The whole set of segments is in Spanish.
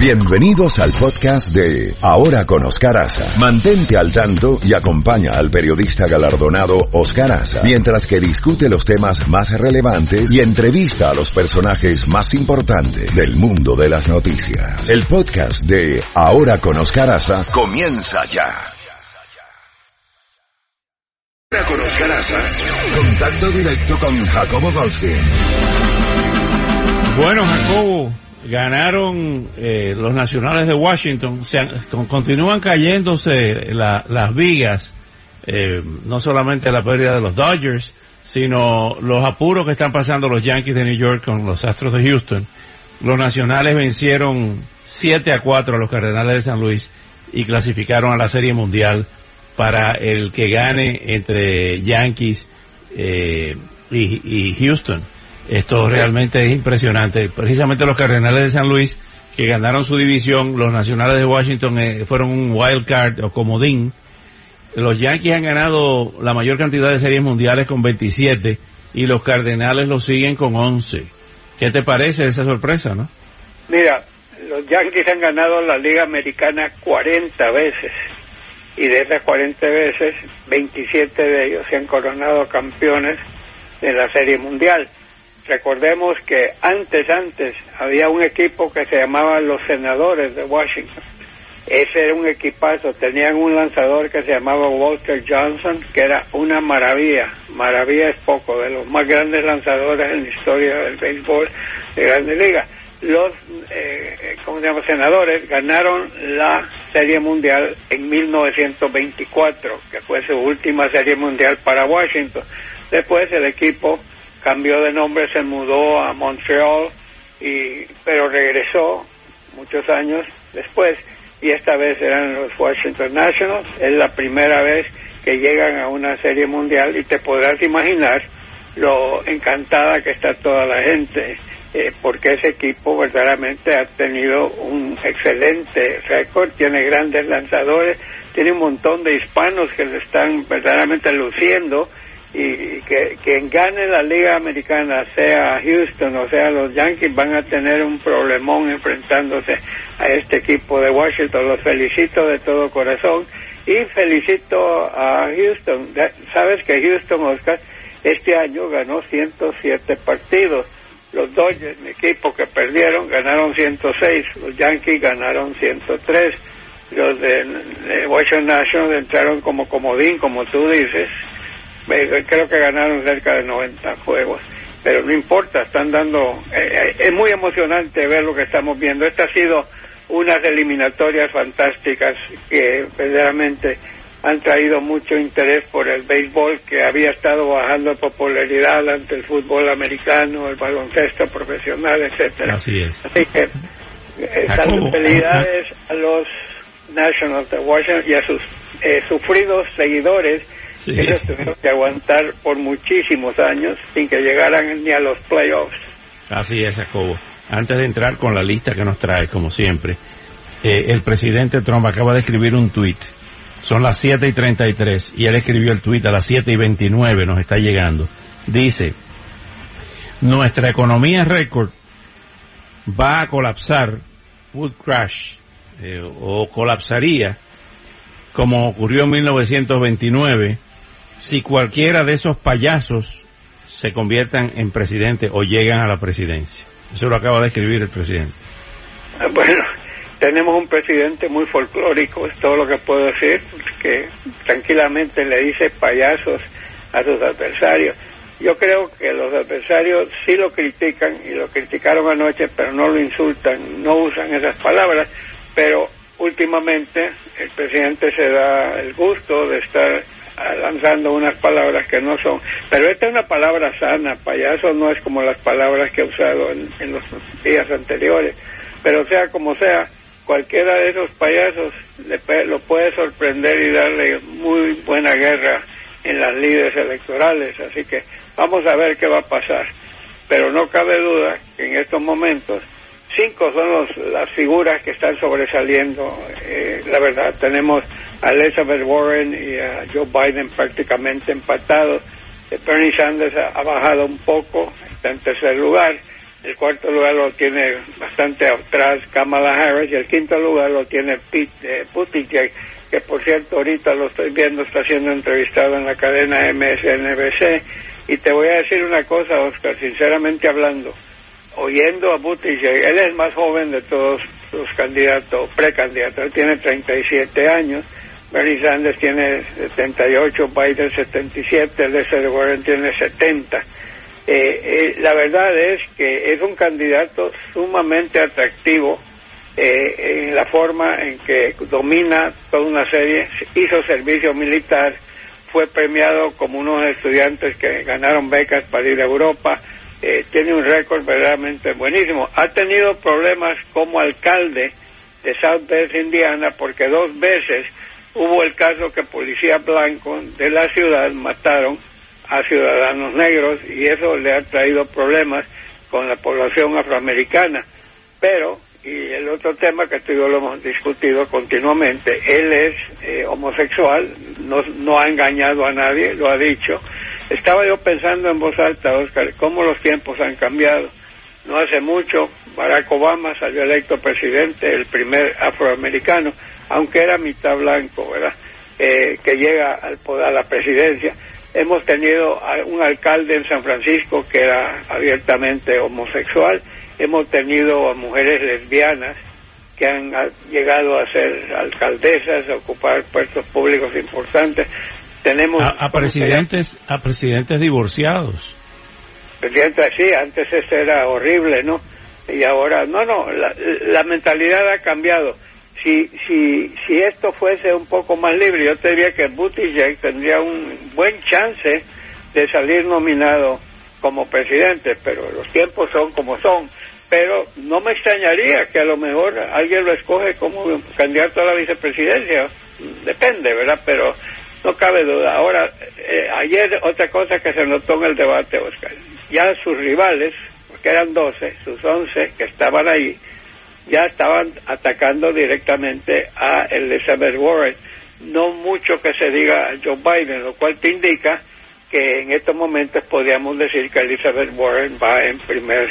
Bienvenidos al podcast de Ahora con Oscar Aza. Mantente al tanto y acompaña al periodista galardonado Oscar Aza mientras que discute los temas más relevantes y entrevista a los personajes más importantes del mundo de las noticias. El podcast de Ahora con Oscar Aza comienza ya. Ahora con Oscar Aza, contacto directo con Jacobo Goldstein. Bueno, Jacobo, ganaron eh, los nacionales de Washington, se han- con- continúan cayéndose la- las vigas, eh, no solamente la pérdida de los Dodgers, sino los apuros que están pasando los Yankees de New York con los Astros de Houston. Los nacionales vencieron 7 a 4 a los Cardenales de San Luis y clasificaron a la Serie Mundial para el que gane entre Yankees eh, y, y Houston. Esto realmente es impresionante. Precisamente los Cardenales de San Luis, que ganaron su división, los Nacionales de Washington eh, fueron un wild card o comodín. Los Yankees han ganado la mayor cantidad de series mundiales con 27 y los Cardenales lo siguen con 11. ¿Qué te parece esa sorpresa, no? Mira, los Yankees han ganado la Liga Americana 40 veces y de esas 40 veces, 27 de ellos se han coronado campeones de la Serie Mundial. Recordemos que antes, antes, había un equipo que se llamaba los Senadores de Washington. Ese era un equipazo, tenían un lanzador que se llamaba Walter Johnson, que era una maravilla, maravilla es poco, de los más grandes lanzadores en la historia del béisbol de Grande Liga. Los, eh, ¿cómo se? Senadores ganaron la Serie Mundial en 1924, que fue su última Serie Mundial para Washington. Después el equipo cambió de nombre, se mudó a Montreal, y, pero regresó muchos años después y esta vez eran los Washington Nationals. Es la primera vez que llegan a una serie mundial y te podrás imaginar lo encantada que está toda la gente eh, porque ese equipo verdaderamente ha tenido un excelente récord, tiene grandes lanzadores, tiene un montón de hispanos que le están verdaderamente luciendo y que quien gane la liga americana sea Houston o sea los Yankees van a tener un problemón enfrentándose a este equipo de Washington. Los felicito de todo corazón y felicito a Houston. Sabes que Houston Oscar este año ganó 107 partidos. Los Dodgers mi equipo que perdieron ganaron 106 los Yankees ganaron 103 los de, de Washington Nationals entraron como comodín como tú dices eh, creo que ganaron cerca de 90 juegos, pero no importa, están dando, eh, eh, es muy emocionante ver lo que estamos viendo. Esta ha sido unas eliminatorias fantásticas que verdaderamente han traído mucho interés por el béisbol que había estado bajando de popularidad ante el fútbol americano, el baloncesto profesional, etcétera. Así es. Así que eh, Jacobo. felicidades a los Nationals de Washington y a sus eh, sufridos seguidores Sí. ellos tuvieron que aguantar por muchísimos años sin que llegaran ni a los playoffs. Así es, Jacobo. Antes de entrar con la lista que nos trae, como siempre, eh, el presidente Trump acaba de escribir un tuit. Son las 7 y 33 y él escribió el tuit a las 7 y 29, nos está llegando. Dice, nuestra economía récord va a colapsar, would crash, eh, o colapsaría, como ocurrió en 1929, si cualquiera de esos payasos se conviertan en presidente o llegan a la presidencia. Eso lo acaba de escribir el presidente. Ah, Bueno, tenemos un presidente muy folclórico, es todo lo que puedo decir, que tranquilamente le dice payasos a sus adversarios. Yo creo que los adversarios sí lo critican y lo criticaron anoche, pero no lo insultan, no usan esas palabras, pero últimamente el presidente se da el gusto de estar lanzando unas palabras que no son, pero esta es una palabra sana, payaso no es como las palabras que ha usado en, los días anteriores, pero sea como sea, cualquiera de esos payasos le lo puede sorprender y darle muy buena guerra en las líderes electorales, así que vamos a ver qué va a pasar. Pero no cabe duda que en estos momentos cinco son los, las figuras que están sobresaliendo. Eh, la verdad, tenemos a Elizabeth Warren y a Joe Biden prácticamente empatados. Eh, Bernie Sanders ha, bajado un poco, está en tercer lugar. el cuarto lugar lo tiene bastante atrás Kamala Harris y el quinto lugar lo tiene Pete eh, Buttigieg, que por cierto ahorita lo estoy viendo, está siendo entrevistado en la cadena MSNBC. Y te voy a decir una cosa, Oscar, sinceramente hablando, oyendo a Buttigieg, él es más joven de todos los candidatos, precandidatos, él tiene 37 años, Bernie Sanders tiene 78, Biden 77, Elizabeth Warren tiene 70. Eh, eh, la verdad es que es un candidato sumamente atractivo eh, en la forma en que domina toda una serie, hizo servicio militar, fue premiado como unos estudiantes que ganaron becas para ir a Europa, eh, tiene un récord verdaderamente buenísimo. Ha tenido problemas como alcalde de South Bend, Indiana, porque dos veces hubo el caso que policías blancos de la ciudad mataron a ciudadanos negros y eso le ha traído problemas con la población afroamericana. Pero, y el otro tema que tú y yo lo hemos discutido continuamente, él es eh, homosexual, no, no ha engañado a nadie, lo ha dicho. Estaba yo pensando en voz alta, Oscar, cómo los tiempos han cambiado. No hace mucho, Barack Obama salió electo presidente, el primer afroamericano, aunque era mitad blanco, ¿verdad? Eh, que llega al a la presidencia. Hemos tenido un alcalde en San Francisco que era abiertamente homosexual. Hemos tenido a mujeres lesbianas que han llegado a ser alcaldesas, a ocupar puestos públicos importantes. Tenemos a, presidentes, a presidentes divorciados. Presidente, sí, antes eso era horrible, ¿no? Y ahora, no, no, la, la mentalidad ha cambiado si, si, si esto fuese un poco más libre, yo te diría que Buttigieg tendría un buen chance de salir nominado como presidente, pero los tiempos son como son. Pero no me extrañaría que a lo mejor alguien lo escoge como candidato a la vicepresidencia. Depende, ¿verdad? Pero no cabe duda. Ahora, eh, ayer otra cosa que se notó en el debate, Oscar, ya sus rivales, porque eran 12, sus 11 que estaban ahí, ya estaban atacando directamente a Elizabeth Warren. No mucho que se diga a Joe Biden, lo cual te indica que en estos momentos podríamos decir que Elizabeth Warren va en primer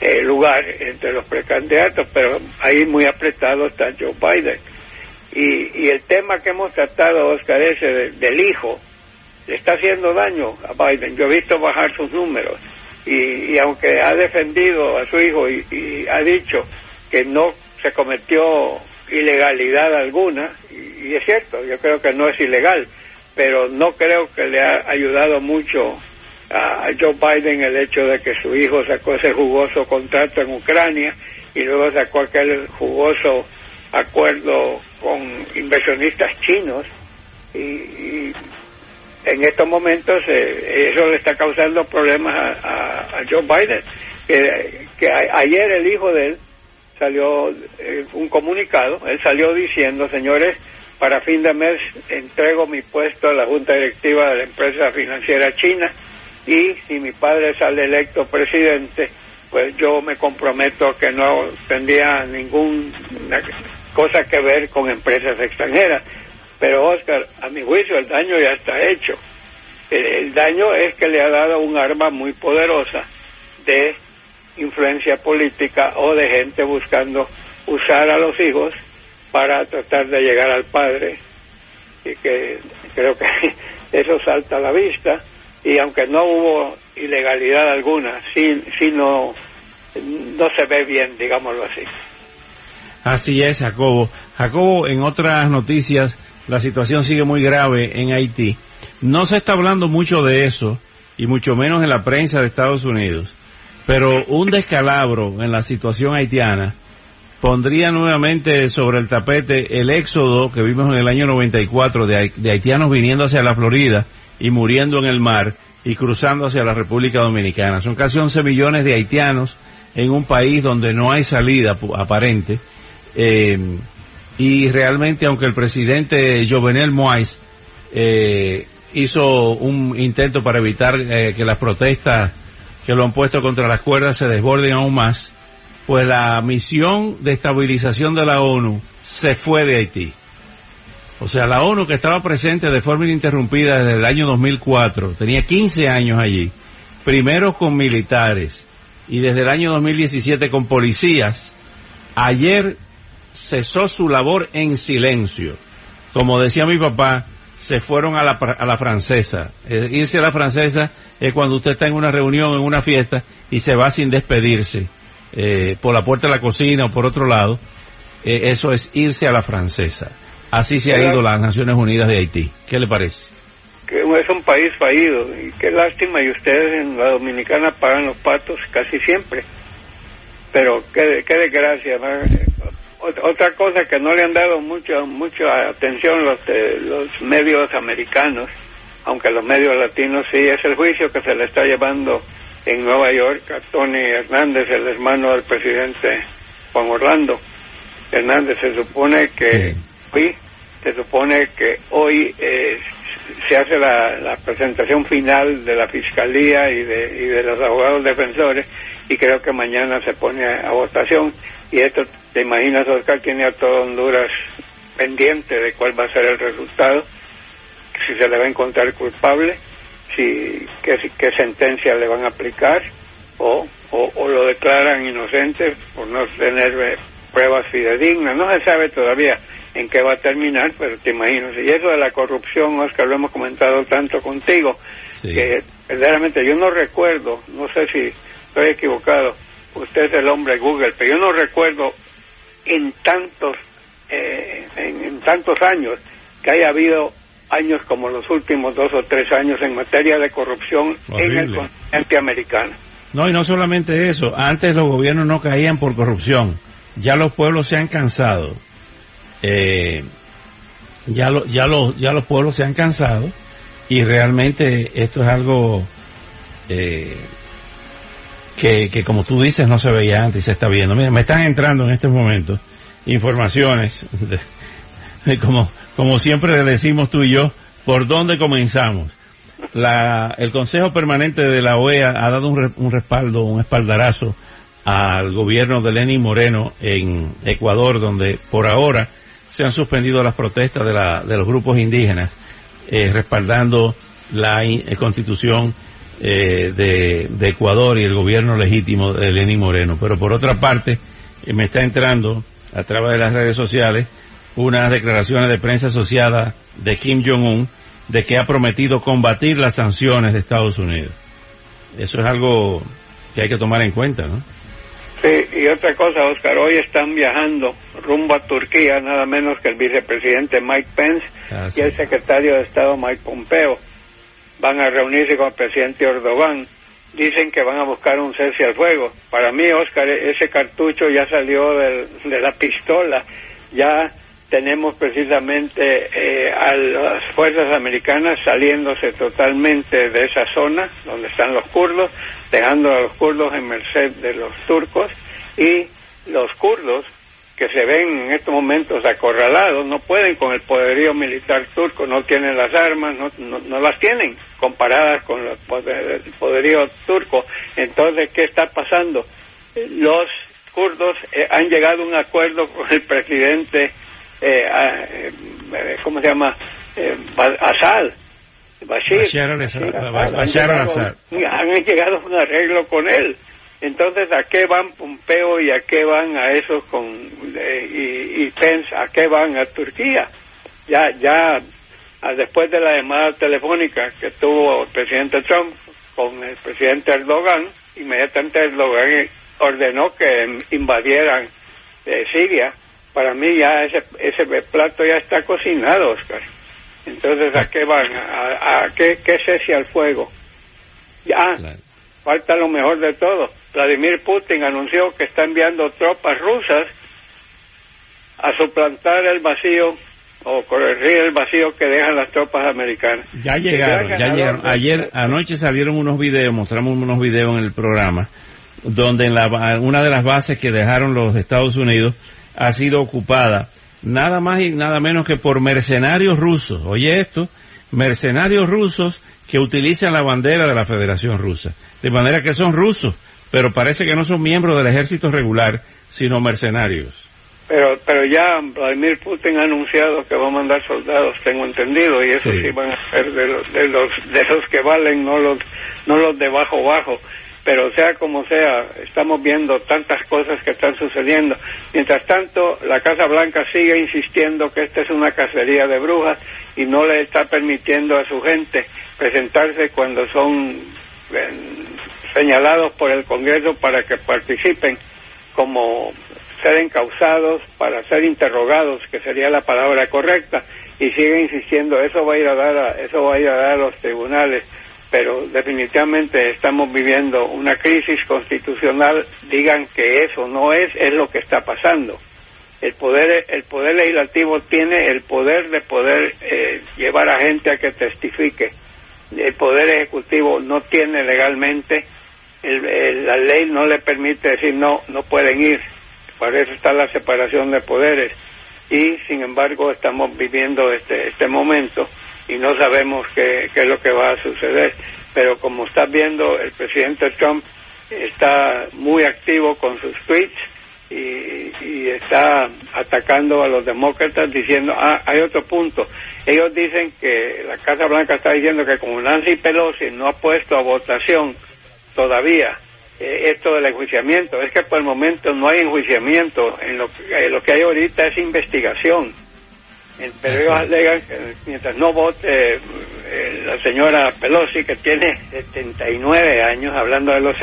eh, lugar entre los precandidatos, pero ahí muy apretado está Joe Biden. Y, el tema que hemos tratado, Oscar, ese del hijo, le está haciendo daño a Biden. Yo he visto bajar sus números y, aunque ha defendido a su hijo y ha dicho que no se cometió ilegalidad alguna, y, es cierto, yo creo que no es ilegal, pero no creo que le ha ayudado mucho a Joe Biden el hecho de que su hijo sacó ese jugoso contrato en Ucrania y luego sacó aquel jugoso acuerdo con inversionistas chinos y, en estos momentos eh, eso le está causando problemas a, Joe Biden que, que ayer el hijo de él salió eh, un comunicado, él salió diciendo, señores, para fin de mes entrego mi puesto a la Junta Directiva de la empresa financiera china y si mi padre sale electo presidente, pues yo me comprometo que no tendría ninguna cosa que ver con empresas extranjeras. Pero Oscar, a mi juicio el daño ya está hecho. el daño es que le ha dado un arma muy poderosa de influencia política o de gente buscando usar a los hijos para tratar de llegar al padre y que creo que eso salta a la vista y aunque no hubo ilegalidad alguna sí, sí no no se ve bien digámoslo así así es Jacobo Jacobo en otras noticias la situación sigue muy grave en Haití no se está hablando mucho de eso y mucho menos en la prensa de Estados Unidos pero un descalabro en la situación haitiana pondría nuevamente sobre el tapete el éxodo que vimos en el año 94 de, haitianos viniendo hacia la Florida y muriendo en el mar y cruzando hacia la República Dominicana. Son casi 11 millones de haitianos en un país donde no hay salida aparente. Eh, y realmente, aunque el presidente Jovenel Moïse eh, hizo un intento para evitar eh, que las protestas que lo han puesto contra las cuerdas se desborden aún más, pues la misión de estabilización de la ONU se fue de Haití. O sea, la ONU que estaba presente de forma ininterrumpida desde el año 2004, tenía 15 años allí, primero con militares, y desde el año 2017 con policías, ayer cesó su labor en silencio. Como decía mi papá, se fueron a la, a la francesa. Eh, irse a la francesa es cuando usted está en una reunión, en una fiesta, y se va sin despedirse, eh, por la puerta de la cocina o por otro lado. Eh, eso es irse a la francesa. Así se ha ido las Naciones Unidas de Haití. ¿Qué le parece? Que es un país fallido. Y qué lástima, y ustedes en la Dominicana pagan los patos casi siempre. Pero qué, qué desgracia, otra cosa que no le han dado mucha mucha atención los los medios americanos, aunque los medios latinos sí, es el juicio que se le está llevando en Nueva York a Tony Hernández, el hermano del presidente Juan Orlando Hernández. Se supone que hoy, se supone que hoy eh, se hace la, la, presentación final de la fiscalía y de, y de los abogados defensores y creo que mañana se pone a votación y esto, te imaginas, Oscar, tiene a todo Honduras pendiente de cuál va a ser el resultado, si se le va a encontrar culpable, si qué, qué sentencia le van a aplicar o, o, lo declaran inocente por no tener eh, pruebas fidedignas. No se sabe todavía en qué va a terminar, pero te imaginas. Y eso de la corrupción, Oscar, lo hemos comentado tanto contigo, que verdaderamente yo no recuerdo, no sé si estoy equivocado, usted es el hombre Google, pero yo no recuerdo en tantos, eh, en, tantos años que haya habido años como los últimos dos o tres años en materia de corrupción en el continente americano. No, y no solamente eso, antes los gobiernos no caían por corrupción, ya los pueblos se han cansado, eh, ya, lo, ya, los, ya los pueblos se han cansado y realmente esto es algo eh, que, como tú dices no se veía antes y se está viendo. Mira, me están entrando en estos momentos informaciones, de, como, como siempre decimos tú y yo, por dónde comenzamos. La, el Consejo Permanente de la OEA ha dado un, un respaldo, un espaldarazo al gobierno de Lenín Moreno en Ecuador, donde por ahora se han suspendido las protestas de, la, de los grupos indígenas, eh, respaldando la eh, constitución eh, de, Ecuador y el gobierno legítimo de Lenín Moreno. Pero por otra parte, eh, me está entrando a través de las redes sociales unas declaraciones de prensa asociada de Kim Jong-un de que ha prometido combatir las sanciones de Estados Unidos. Eso es algo que hay que tomar en cuenta, ¿no? Sí, y otra cosa, Oscar, hoy están viajando rumbo a Turquía nada menos que el vicepresidente Mike Pence ah, y el secretario de Estado Mike Pompeo van a reunirse con el presidente Erdogan. Dicen que van a buscar un cese al fuego. Para mí, Oscar, ese cartucho ya salió de la pistola. Ya tenemos precisamente eh, a las fuerzas americanas saliéndose totalmente de esa zona donde están los kurdos, dejando a los kurdos en merced de los turcos y los kurdos que se ven en estos momentos acorralados, no pueden con el poderío militar turco, no tienen las armas, no, no, las tienen comparadas con el poderío turco. Entonces, ¿qué está pasando? Los kurdos eh, han llegado a un acuerdo con el presidente, eh, eh, ¿cómo se llama? Assad. Bashir. Bashar, Han llegado a un arreglo con él entonces, ¿a qué van Pompeo y a qué van a esos con eh, y, Pence? ¿A qué van a Turquía? Ya, ya después de la llamada telefónica que tuvo el presidente Trump con el presidente Erdogan, inmediatamente Erdogan ordenó que invadieran eh, Siria. Para mí ya ese, ese plato ya está cocinado, Oscar. Entonces, ¿a qué van? ¿A, qué, qué cese al fuego? Ya, falta lo mejor de todo Vladimir Putin anunció que está enviando tropas rusas a suplantar el vacío o corregir el vacío que dejan las tropas americanas. Ya llegaron, ya llegaron. Ayer, anoche salieron unos videos, mostramos unos videos en el programa, donde en la, una de las bases que dejaron los Estados Unidos ha sido ocupada nada más y nada menos que por mercenarios rusos. Oye esto, mercenarios rusos que utilizan la bandera de la Federación Rusa. De manera que son rusos pero parece que no son miembros del ejército regular, sino mercenarios. Pero, pero ya Vladimir Putin ha anunciado que va a mandar soldados, tengo entendido, y eso sí, van a ser de los, de los, de los que valen, no los, no los de bajo bajo. pero sea como sea, estamos viendo tantas cosas que están sucediendo. Mientras tanto, la Casa Blanca sigue insistiendo que esta es una cacería de brujas y no le está permitiendo a su gente presentarse cuando son eh, señalados por el Congreso para que participen como ser encausados, para ser interrogados, que sería la palabra correcta, y sigue insistiendo, eso va a ir a dar a, eso va a ir a dar a los tribunales, pero definitivamente estamos viviendo una crisis constitucional, digan que eso no es, es lo que está pasando. El poder, el poder legislativo tiene el poder de poder eh, llevar a gente a que testifique. El poder ejecutivo no tiene legalmente, la ley no le permite decir no, no pueden ir. Para eso está la separación de poderes y sin embargo estamos viviendo este, este momento y no sabemos qué, qué es lo que va a suceder. Pero como estás viendo, el presidente Trump está muy activo con sus tweets y, y, está atacando a los demócratas diciendo, ah, hay otro punto. Ellos dicen que la Casa Blanca está diciendo que como Nancy Pelosi no ha puesto a votación todavía eh, esto del enjuiciamiento. Es que por el momento no hay enjuiciamiento. En lo, eh, lo que hay ahorita es investigación. Pero ellos alegan que mientras no vote eh, la señora Pelosi, que tiene 79 años, hablando de los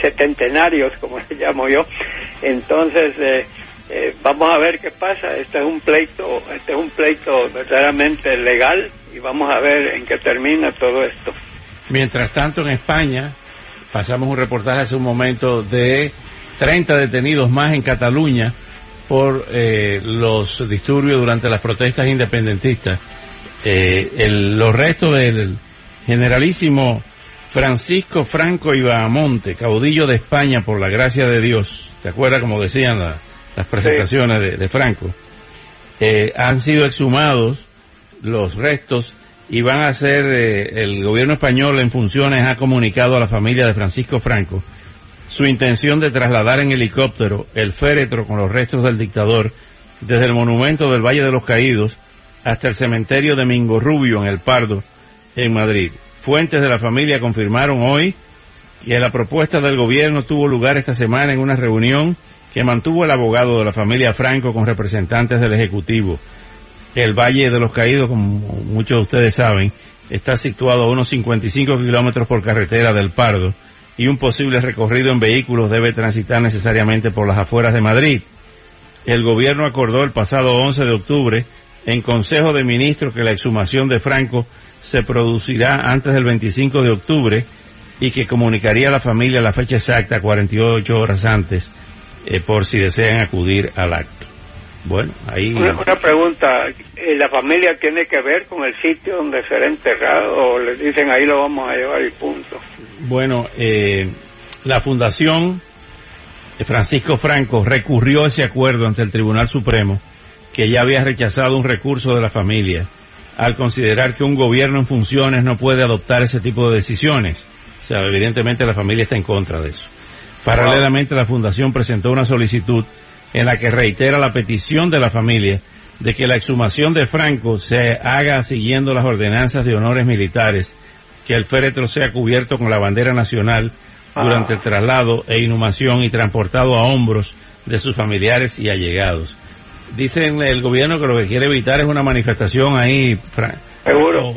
setentenarios, como le llamo yo, entonces vamos a ver qué pasa. Este es un pleito, este es un pleito verdaderamente legal y vamos a ver en qué termina todo esto. Mientras tanto, en España, pasamos un reportaje hace un momento de 30 detenidos más en Cataluña por eh, los disturbios durante las protestas independentistas. Eh, el, los restos del generalísimo Francisco Franco Ibamonte, caudillo de España por la gracia de Dios, ¿te acuerdas como decían las presentaciones de, de, Franco? Eh, han sido exhumados los restos y van a ser, eh, el gobierno español en funciones ha comunicado a la familia de Francisco Franco su intención de trasladar en helicóptero el féretro con los restos del dictador desde el monumento del Valle de los Caídos hasta el cementerio de Mingo Rubio en El Pardo, en Madrid. Fuentes de la familia confirmaron hoy que la propuesta del gobierno tuvo lugar esta semana en una reunión que mantuvo el abogado de la familia Franco con representantes del Ejecutivo. El Valle de los Caídos, como muchos de ustedes saben, está situado a unos 55 kilómetros por carretera del Pardo y un posible recorrido en vehículos debe transitar necesariamente por las afueras de Madrid. El gobierno acordó el pasado 11 de octubre en Consejo de Ministros que la exhumación de Franco se producirá antes del 25 de octubre y que comunicaría a la familia la fecha exacta 48 horas antes eh, por si desean acudir al acto. Bueno, ahí... Una, pregunta, eh, ¿la familia tiene que ver con el sitio donde será enterrado o le dicen ahí lo vamos a llevar y punto? Bueno, eh, la Fundación Francisco Franco recurrió a ese acuerdo ante el Tribunal Supremo que ya había rechazado un recurso de la familia al considerar que un gobierno en funciones no puede adoptar ese tipo de decisiones. O sea, evidentemente la familia está en contra de eso. Paralelamente, la Fundación presentó una solicitud en la que reitera la petición de la familia de que la exhumación de Franco se haga siguiendo las ordenanzas de honores militares, que el féretro sea cubierto con la bandera nacional durante el traslado e inhumación y transportado a hombros de sus familiares y allegados. Dicen el gobierno que lo que quiere evitar es una manifestación ahí. Seguro.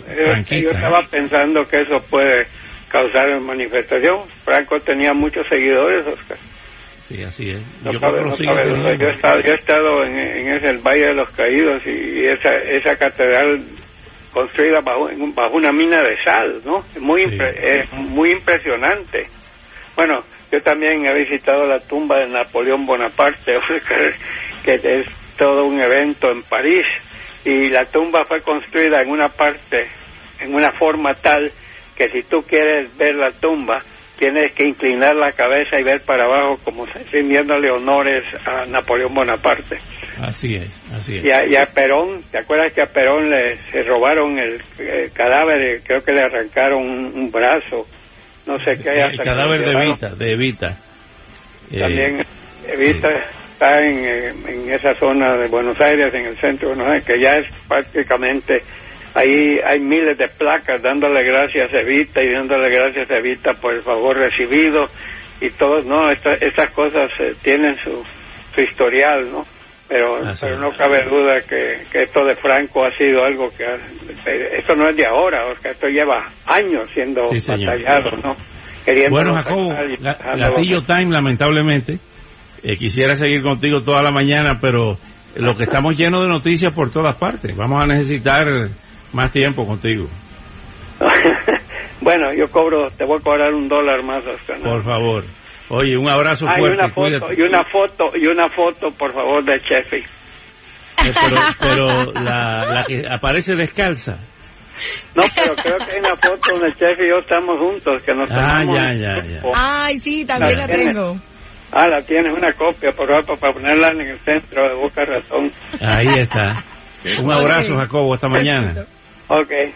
Yo estaba pensando que eso puede causar manifestación. Franco tenía muchos seguidores, Oscar. Sí, así es. yo, he estado, yo he estado en, en, ese el Valle de los Caídos y esa, esa catedral construida bajo, bajo una mina de sal, ¿no? Muy, es muy impresionante. Bueno, yo también he visitado la tumba de Napoleón Bonaparte, que es todo un evento en París, y la tumba fue construida en una parte, en una forma tal que si tú quieres ver la tumba, tienes que inclinar la cabeza y ver para abajo como rindiéndole honores a Napoleón Bonaparte. Así es, así es. Y a, y a Perón, ¿te acuerdas que a Perón le se robaron el, cadáver? Creo que le arrancaron un, brazo, no sé qué haya. El cadáver de Evita, de Evita. También eh, Evita está en, en, esa zona de Buenos Aires, en el centro de Buenos Aires, que ya es prácticamente Ahí hay miles de placas dándole gracias a Evita y dándole gracias a Evita por el favor recibido y todo, no, esta- estas cosas eh, tienen su, su historial, ¿no? Pero, pero no cabe duda que, que esto de Franco ha sido algo que, eh, esto no es de ahora, o sea, esto lleva años siendo Sí, batallado, ¿no? Queriendo Bueno, Jacobo, Ga- Gatillo Time, lamentablemente, eh, quisiera seguir contigo toda la mañana, pero lo que estamos llenos de noticias por todas partes. Vamos a necesitar más tiempo contigo. bueno, yo cobro, te voy a cobrar un dólar más, Oscar. ¿no? Por favor. Oye, un abrazo Ah, y fuerte. una foto, y una foto, y una foto, por favor, de Chefi. Eh, pero pero la, la que aparece descalza. No, pero creo que hay una foto donde Chefi y yo estamos juntos, que nos Ah, tomamos ya, ya, ya. Ay, sí, también la La tengo. Ah, la tienes, una copia, por favor, para ponerla en el centro de Boca Ratón. Ahí está. Un abrazo, Jacobo, hasta mañana. Okay.